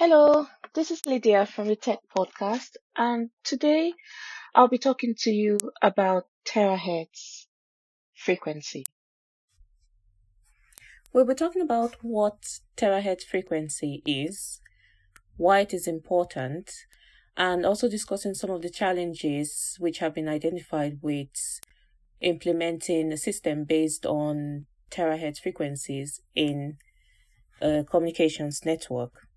Hello, this is Lydia from the Tech Podcast, and today I'll be talking to you about terahertz frequency. We'll be talking about what terahertz frequency is, why it is important, and also discussing some of the challenges which have been identified with implementing a system based on terahertz frequencies in a communications network.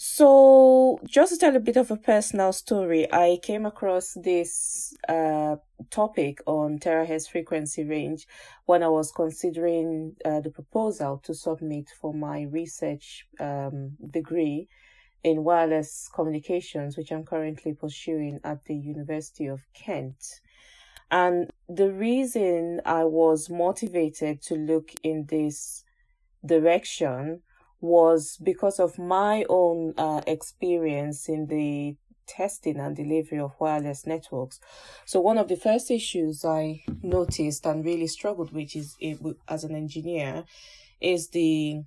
So, just to tell a bit of a personal story, I came across this uh, topic on terahertz frequency range when I was considering uh, the proposal to submit for my research um, degree in wireless communications, which I'm currently pursuing at the University of Kent. And the reason I was motivated to look in this direction was because of my own uh, experience in the testing and delivery of wireless networks. So one of the first issues I noticed and really struggled with is as an engineer is the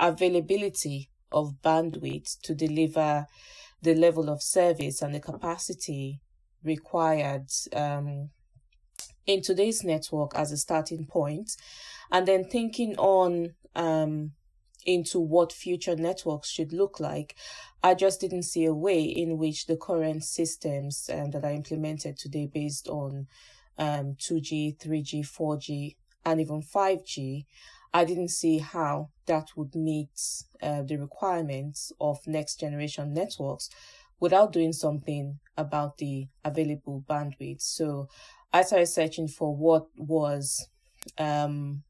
availability of bandwidth to deliver the level of service and the capacity required um, in today's network as a starting point, and then thinking on um, into what future networks should look like. I just didn't see a way in which the current systems um, that are implemented today based on um, 2G, 3G, 4G, and even 5G, I didn't see how that would meet uh, the requirements of next generation networks without doing something about the available bandwidth. So I started searching for what was um,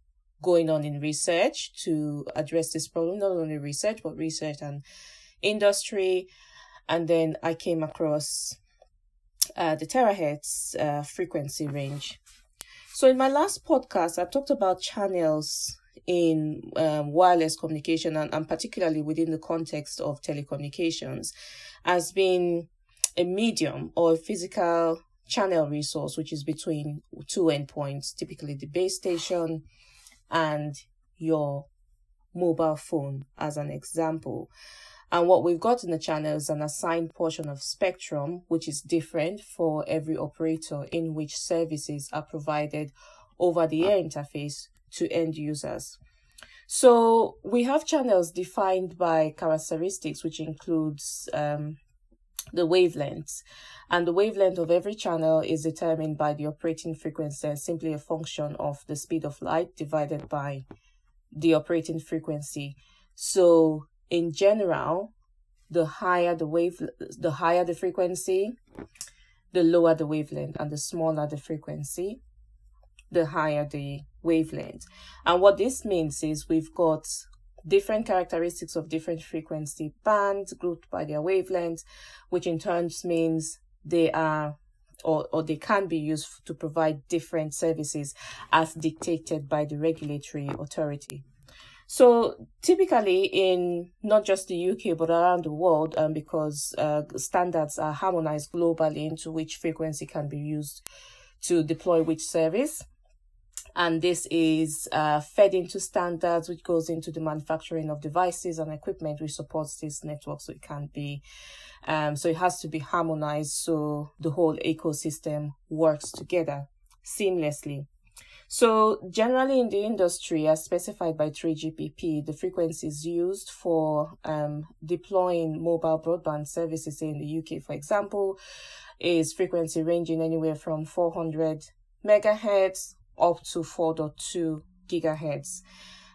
going on in research to address this problem, not only research, but research and industry. And then I came across uh, the terahertz uh, frequency range. So in my last podcast, I talked about channels in um, wireless communication and, and particularly within the context of telecommunications as being a medium or a physical channel resource, which is between two endpoints, typically the base station and your mobile phone as an example. And what we've got in the channel is an assigned portion of spectrum, which is different for every operator in which services are provided over the air interface to end users. So we have channels defined by characteristics, which includes um, the wavelengths. And the wavelength of every channel is determined by the operating frequency, simply a function of the speed of light divided by the operating frequency. So in general, the higher the wave, the higher the frequency, the lower the wavelength, and the smaller the frequency, the higher the wavelength. And what this means is we've got different characteristics of different frequency bands grouped by their wavelengths, which in turn means they are or, or they can be used to provide different services as dictated by the regulatory authority. So typically in not just the UK but around the world, um, because uh, standards are harmonized globally into which frequency can be used to deploy which service and this is uh, fed into standards, which goes into the manufacturing of devices and equipment which supports this network. So it can be, um, so it has to be harmonized so the whole ecosystem works together seamlessly. So generally in the industry, as specified by 3GPP, the frequencies used for um, deploying mobile broadband services in the UK, for example, is frequency ranging anywhere from 400 megahertz up to 4.2 gigahertz.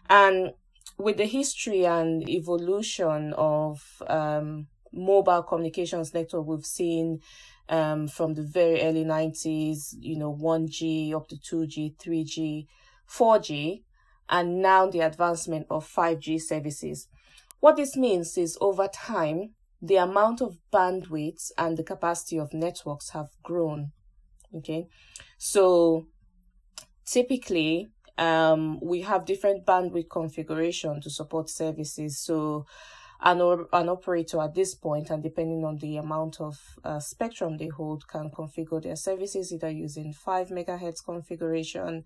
And with the history and evolution of um, mobile communications network, we've seen um, from the very early 90s, you know, 1G up to 2G, 3G, 4G, and now the advancement of 5G services. What this means is over time, the amount of bandwidth and the capacity of networks have grown. Okay. So typically um, we have different bandwidth configuration to support services. So an, or, an operator at this point, and depending on the amount of uh, spectrum they hold, can configure their services either using 5 megahertz configuration,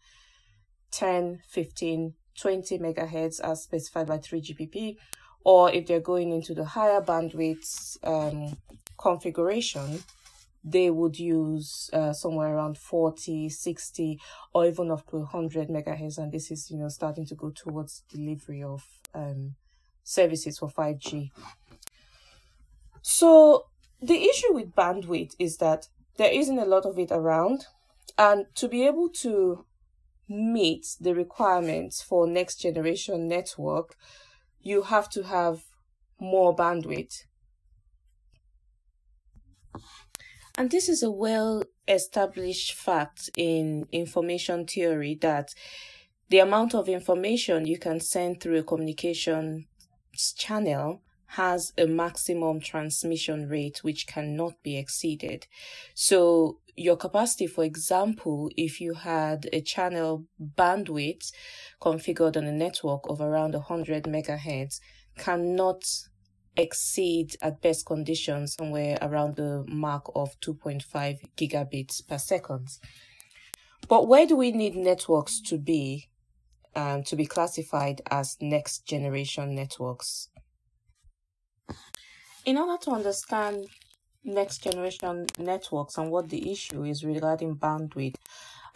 10, 15, 20 megahertz as specified by 3GPP, or if they're going into the higher bandwidth um, configuration, they would use uh, somewhere around 40, 60, or even up to 100 megahertz. And this is, you know, starting to go towards delivery of um, services for 5G. So the issue with bandwidth is that there isn't a lot of it around. And to be able to meet the requirements for next generation network, you have to have more bandwidth. And this is a well established fact in information theory that the amount of information you can send through a communication channel has a maximum transmission rate which cannot be exceeded. So your capacity, for example, if you had a channel bandwidth configured on a network of around 100 megahertz, cannot exceed at best conditions somewhere around the mark of 2.5 gigabits per second. But where do we need networks to be um, to be classified as next generation networks? In order to understand next generation networks and what the issue is regarding bandwidth,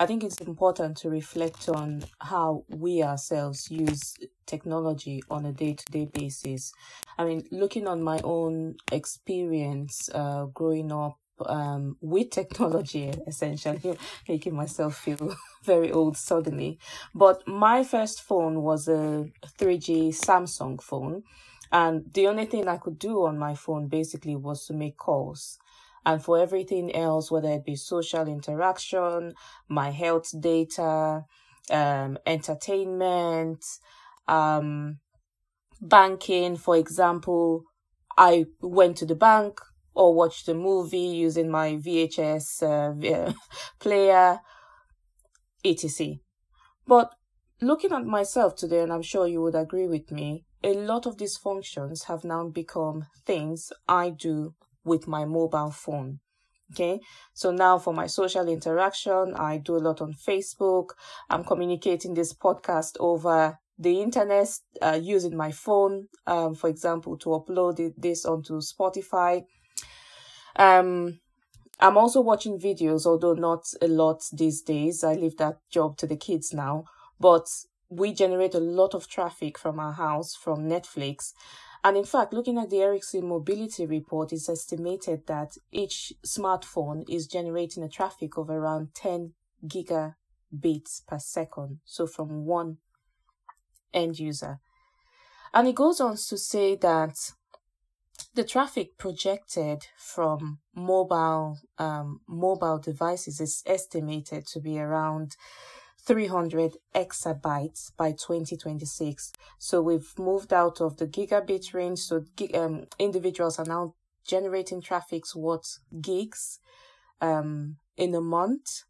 I think it's important to reflect on how we ourselves use technology on a day to day basis. I mean, looking on my own experience uh, growing up um, with technology, essentially, making myself feel very old suddenly. But my first phone was a 3G Samsung phone. And the only thing I could do on my phone basically was to make calls and for everything else, whether it be social interaction, my health data, um, entertainment, um, banking, for example, I went to the bank or watched a movie using my VHS uh, player, etc. But looking at myself today, and I'm sure you would agree with me, a lot of these functions have now become things I do with my mobile phone. Okay. So now for my social interaction, I do a lot on Facebook. I'm communicating this podcast over the internet uh, using my phone, um, for example, to upload it, this onto Spotify. Um, I'm also watching videos, although not a lot these days. I leave that job to the kids now, but we generate a lot of traffic from our house from Netflix. And in fact, looking at the Ericsson Mobility Report, it's estimated that each smartphone is generating a traffic of around 10 gigabits per second. So from one end user. And it goes on to say that the traffic projected from mobile um, mobile devices is estimated to be around 300 exabytes by 2026. So we've moved out of the gigabit range. So um, individuals are now generating traffic what gigs um, in a month.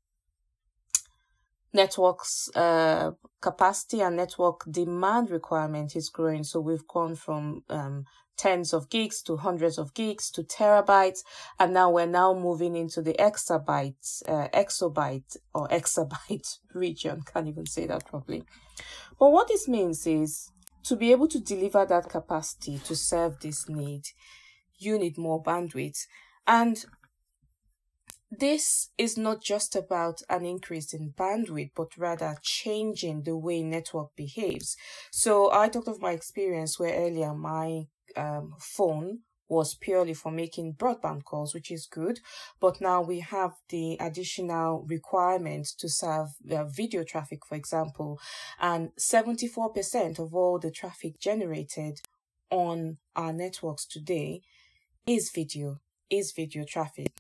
Networks uh, capacity and network demand requirement is growing. So we've gone from um, tens of gigs to hundreds of gigs to terabytes. And now we're now moving into the exabytes, uh, exabyte or exabyte region. Can't even say that properly. But what this means is to be able to deliver that capacity to serve this need, you need more bandwidth. And this is not just about an increase in bandwidth, but rather changing the way network behaves. So I talked of my experience where earlier my um, phone was purely for making broadband calls, which is good. But now we have the additional requirements to serve uh, video traffic, for example, and 74% of all the traffic generated on our networks today is video, is video traffic.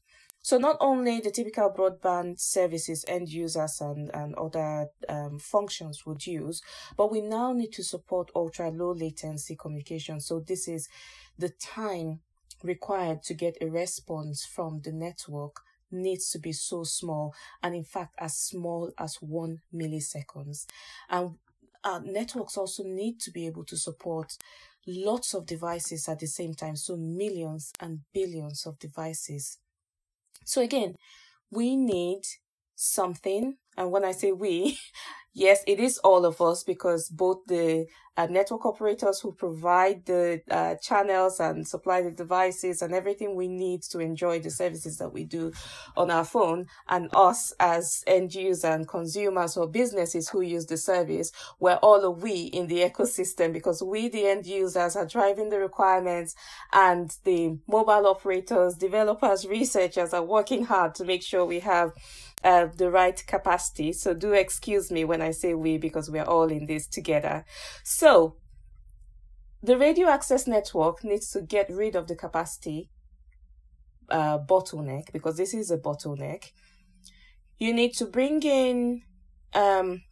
So not only the typical broadband services end users and, and other um, functions would use, but we now need to support ultra low latency communication. So this is the time required to get a response from the network needs to be so small and in fact as small as one milliseconds. And uh, networks also need to be able to support lots of devices at the same time. So millions and billions of devices so again, we need something And when I say we, yes, it is all of us because both the uh, network operators who provide the uh, channels and supply the devices and everything we need to enjoy the services that we do on our phone, and us as end users and consumers or businesses who use the service, we're all a we in the ecosystem because we, the end users, are driving the requirements, and the mobile operators, developers, researchers are working hard to make sure we have uh, the right capacity. So do excuse me when I say we because we're all in this together. So the radio access network needs to get rid of the capacity uh, bottleneck because this is a bottleneck. You need to bring in um,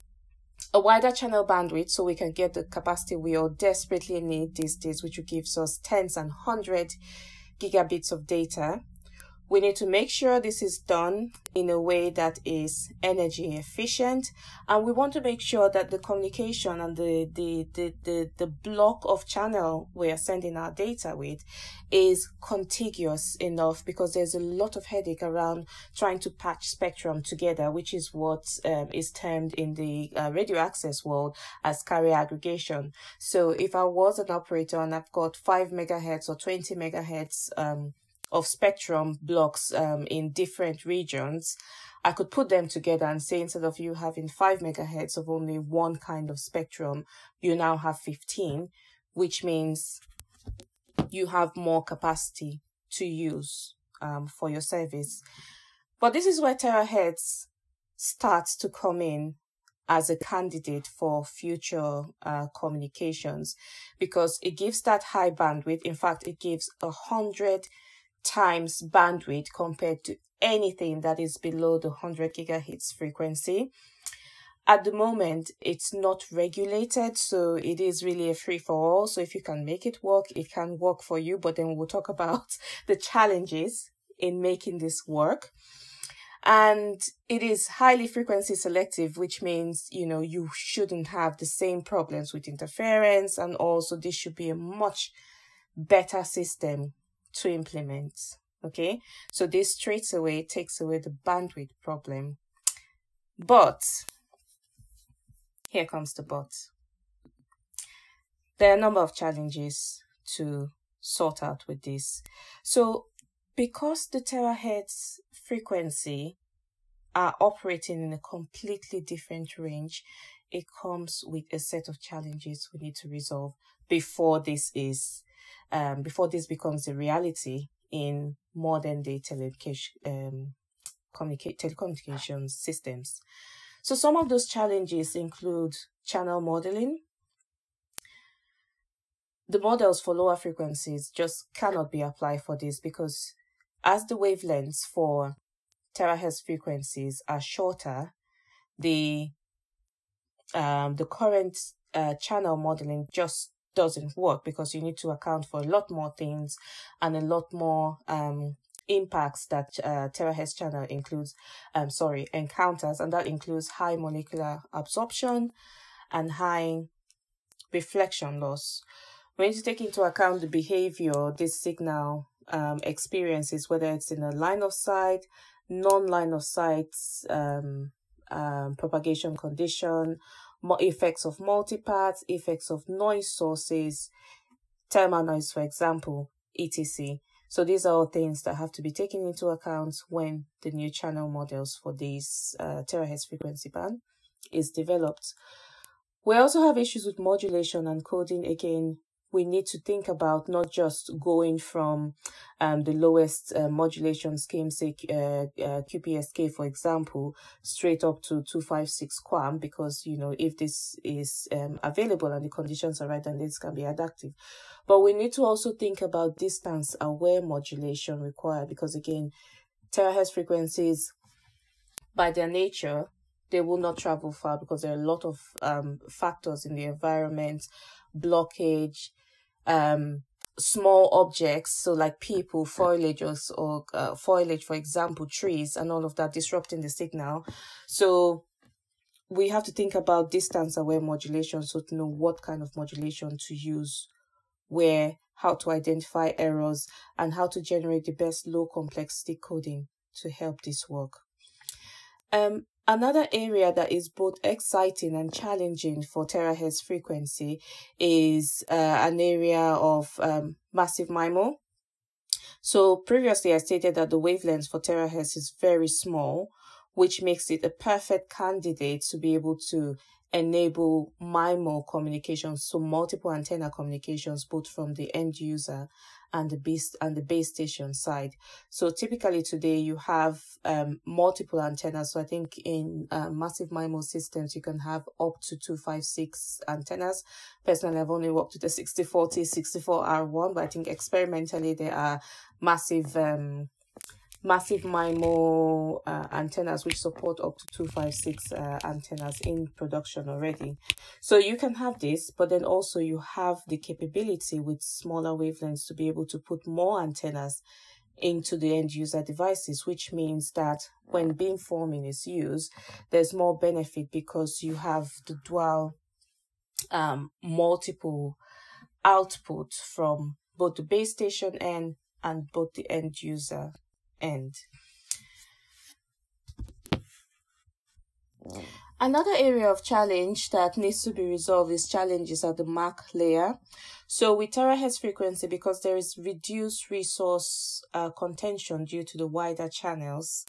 a wider channel bandwidth so we can get the capacity we all desperately need these days, which gives us tens and hundred gigabits of data. We need to make sure this is done in a way that is energy efficient. And we want to make sure that the communication and the, the, the, the, the block of channel we are sending our data with is contiguous enough because there's a lot of headache around trying to patch spectrum together, which is what um, is termed in the uh, radio access world as carrier aggregation. So if I was an operator and I've got five megahertz or 20 megahertz, um, of spectrum blocks um, in different regions, I could put them together and say instead of you having 5 megahertz of only one kind of spectrum, you now have 15, which means you have more capacity to use um, for your service. But this is where terahertz starts to come in as a candidate for future uh, communications because it gives that high bandwidth. In fact, it gives a hundred times bandwidth compared to anything that is below the 100 gigahertz frequency. At the moment, it's not regulated, so it is really a free for all. So if you can make it work, it can work for you. But then we'll talk about the challenges in making this work. And it is highly frequency selective, which means, you know, you shouldn't have the same problems with interference. And also this should be a much better system to implement. Okay, so this straight away takes away the bandwidth problem. But here comes the but. There are a number of challenges to sort out with this. So, because the terahertz frequency are operating in a completely different range, it comes with a set of challenges we need to resolve before this is um, before this becomes a reality in modern day telecommunication, um, telecommunications systems. So some of those challenges include channel modeling. The models for lower frequencies just cannot be applied for this because as the wavelengths for terahertz frequencies are shorter, the um, the current uh, channel modeling just doesn't work because you need to account for a lot more things and a lot more um, impacts that uh, terahertz channel includes, um, sorry, encounters, and that includes high molecular absorption and high reflection loss. We need to take into account the behavior this signal um, experiences, whether it's in a line of sight, non-line of sight um, um, propagation condition, effects of multipaths, effects of noise sources, thermal noise, for example, etc. So these are all things that have to be taken into account when the new channel models for this uh, terahertz frequency band is developed. We also have issues with modulation and coding again we need to think about not just going from um, the lowest uh, modulation scheme, say uh, uh, QPSK, for example, straight up to 256 QAM, because, you know, if this is um, available and the conditions are right, then this can be adaptive. But we need to also think about distance aware modulation required, because again, terahertz frequencies, by their nature, they will not travel far because there are a lot of um, factors in the environment, blockage, um, small objects, so like people, foliage, or, or uh, foliage, for example, trees, and all of that disrupting the signal. So we have to think about distance aware modulation, so to know what kind of modulation to use, where, how to identify errors, and how to generate the best low complexity coding to help this work. Um, Another area that is both exciting and challenging for terahertz frequency is uh, an area of um, massive MIMO. So previously I stated that the wavelength for terahertz is very small, which makes it a perfect candidate to be able to enable MIMO communications, so multiple antenna communications, both from the end user and the base and the base station side. So typically today you have um, multiple antennas. So I think in uh, massive MIMO systems you can have up to 256 antennas. Personally, I've only worked with the 6040, 64R1, but I think experimentally there are massive um, massive MIMO uh, antennas which support up to 256 uh, antennas in production already. So you can have this, but then also you have the capability with smaller wavelengths to be able to put more antennas into the end user devices, which means that when beamforming is used, there's more benefit because you have the dual um, multiple output from both the base station end and both the end user end. Another area of challenge that needs to be resolved is challenges at the MAC layer. So with terahertz frequency, because there is reduced resource uh, contention due to the wider channels,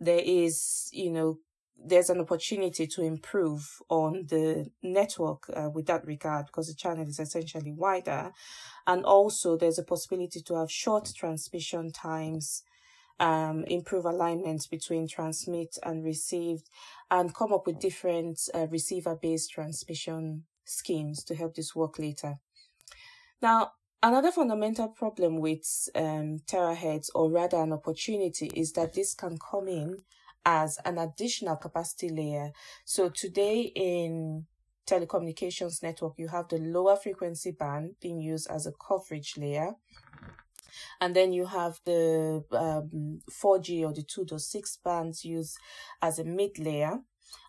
there is, you know, there's an opportunity to improve on the network uh, with that regard because the channel is essentially wider. And also there's a possibility to have short transmission times um, improve alignment between transmit and received, and come up with different uh, receiver based transmission schemes to help this work later. Now, another fundamental problem with um, terahertz, or rather an opportunity, is that this can come in as an additional capacity layer. So today in telecommunications network, you have the lower frequency band being used as a coverage layer. And then you have the um, 4G or the 2.6 bands used as a mid layer.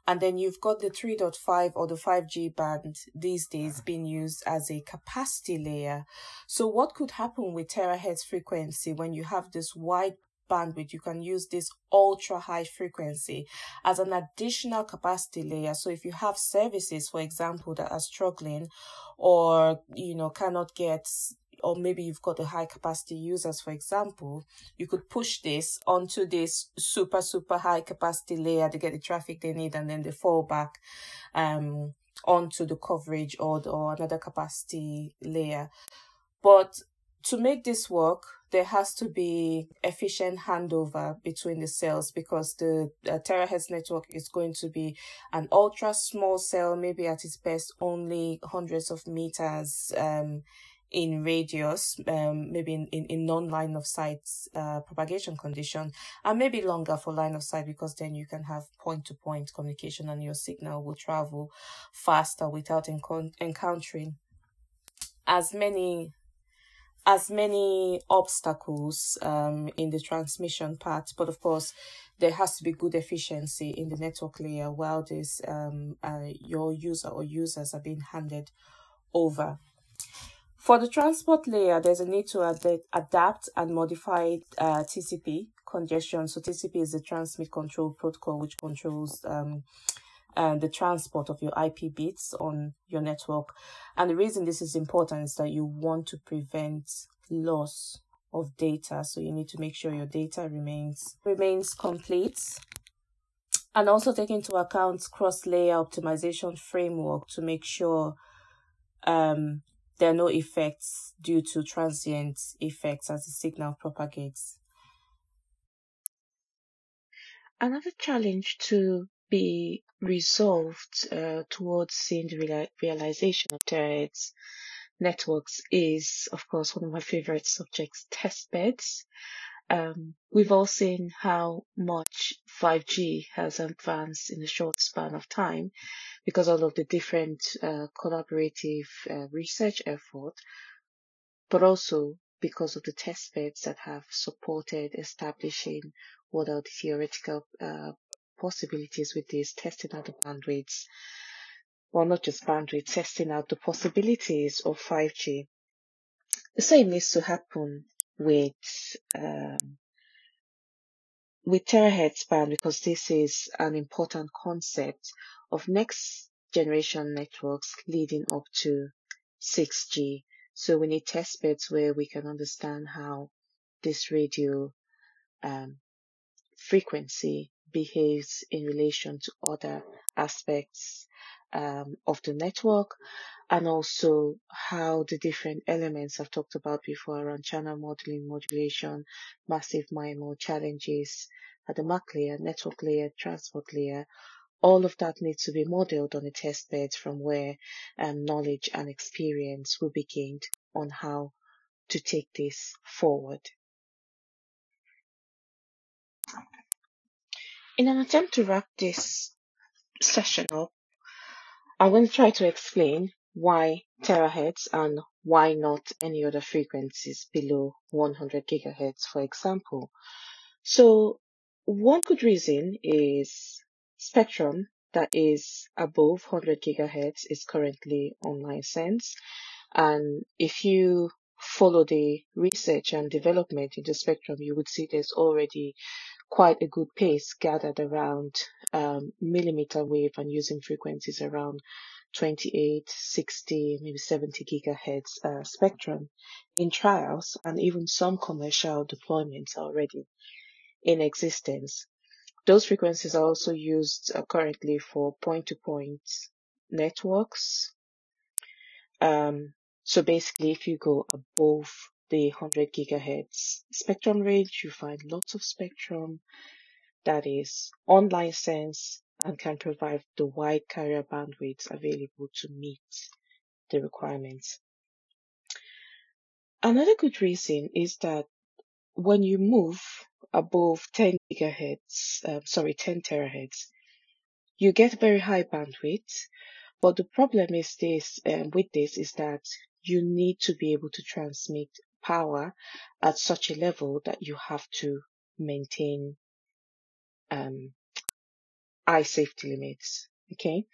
And then you've got the 3.5 or the 5G band these days being used as a capacity layer. So what could happen with terahertz frequency when you have this wide bandwidth, you can use this ultra high frequency as an additional capacity layer. So if you have services, for example, that are struggling or, you know, cannot get or maybe you've got the high capacity users, for example, you could push this onto this super, super high capacity layer to get the traffic they need and then they fall back um, onto the coverage or, or another capacity layer. But to make this work, there has to be efficient handover between the cells because the uh, terahertz network is going to be an ultra small cell, maybe at its best only hundreds of meters um, in radius, um, maybe in, in, in non-line of sight uh, propagation condition, and maybe longer for line of sight because then you can have point-to-point communication and your signal will travel faster without encon- encountering as many as many obstacles um, in the transmission part, but of course, there has to be good efficiency in the network layer while this um, uh, your user or users are being handed over. For the transport layer, there's a need to ad- adapt and modify uh, TCP congestion. So TCP is the transmit control protocol, which controls um, uh, the transport of your IP bits on your network. And the reason this is important is that you want to prevent loss of data. So you need to make sure your data remains remains complete. And also take into account cross-layer optimization framework to make sure um, there are no effects due to transient effects as the signal propagates. Another challenge to be resolved uh, towards seeing the real- realization of terahertz networks is, of course, one of my favorite subjects, test beds. Um, we've all seen how much 5G has advanced in a short span of time because all of the different uh, collaborative uh, research effort, but also because of the test beds that have supported establishing what are the theoretical uh, possibilities with this, testing out the bandwidths, well, not just bandwidth, testing out the possibilities of 5G. The same needs to happen with um, with terahertz band, because this is an important concept of next generation networks leading up to 6G. So we need test beds where we can understand how this radio um, frequency behaves in relation to other aspects um, of the network and also how the different elements I've talked about before around channel modeling, modulation, massive MIMO challenges at the MAC layer, network layer, transport layer, all of that needs to be modeled on a test bed from where um, knowledge and experience will be gained on how to take this forward. In an attempt to wrap this session up, I'm going to try to explain why terahertz and why not any other frequencies below 100 gigahertz, for example. So one good reason is spectrum that is above 100 gigahertz is currently unlicensed. And if you follow the research and development in the spectrum, you would see there's already quite a good pace gathered around um, millimeter wave and using frequencies around 28, 60, maybe 70 gigahertz uh, spectrum in trials, and even some commercial deployments already in existence. Those frequencies are also used uh, currently for point-to-point networks. Um, so basically, if you go above the 100 gigahertz spectrum range, you find lots of spectrum that is unlicensed and can provide the wide carrier bandwidth available to meet the requirements. Another good reason is that when you move above 10 gigahertz, um, sorry, 10 terahertz, you get very high bandwidth. But the problem is this, um, with this is that you need to be able to transmit power at such a level that you have to maintain um, high safety limits. Okay,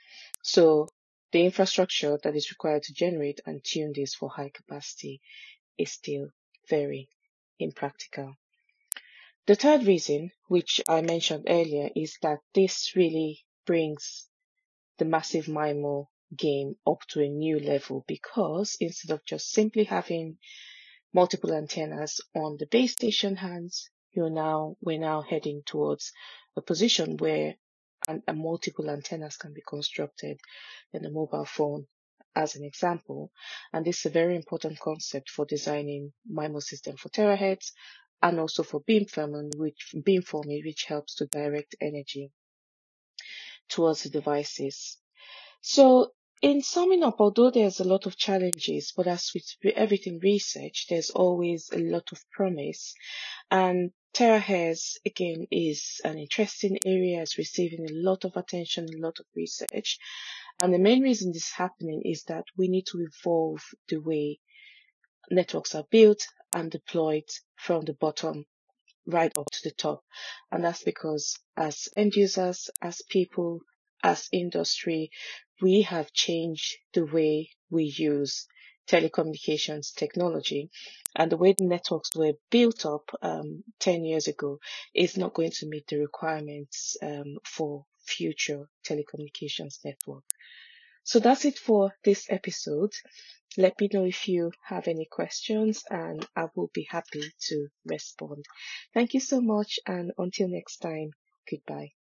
so the infrastructure that is required to generate and tune this for high capacity is still very impractical. The third reason, which I mentioned earlier, is that this really brings the massive MIMO game up to a new level because instead of just simply having multiple antennas on the base station hands, you're now we're now heading towards a position where an, a multiple antennas can be constructed in a mobile phone as an example. And this is a very important concept for designing MIMO system for terahertz and also for beamforming, which beamforming, which helps to direct energy towards the devices. So in summing up, although there's a lot of challenges, but as with everything research, there's always a lot of promise. And terahertz, again, is an interesting area. It's receiving a lot of attention, a lot of research. And the main reason this is happening is that we need to evolve the way networks are built and deployed from the bottom right up to the top. And that's because as end users, as people, as industry, we have changed the way we use telecommunications technology and the way the networks were built up um, 10 years ago is not going to meet the requirements um, for future telecommunications network. So that's it for this episode. Let me know if you have any questions and I will be happy to respond. Thank you so much and until next time, goodbye.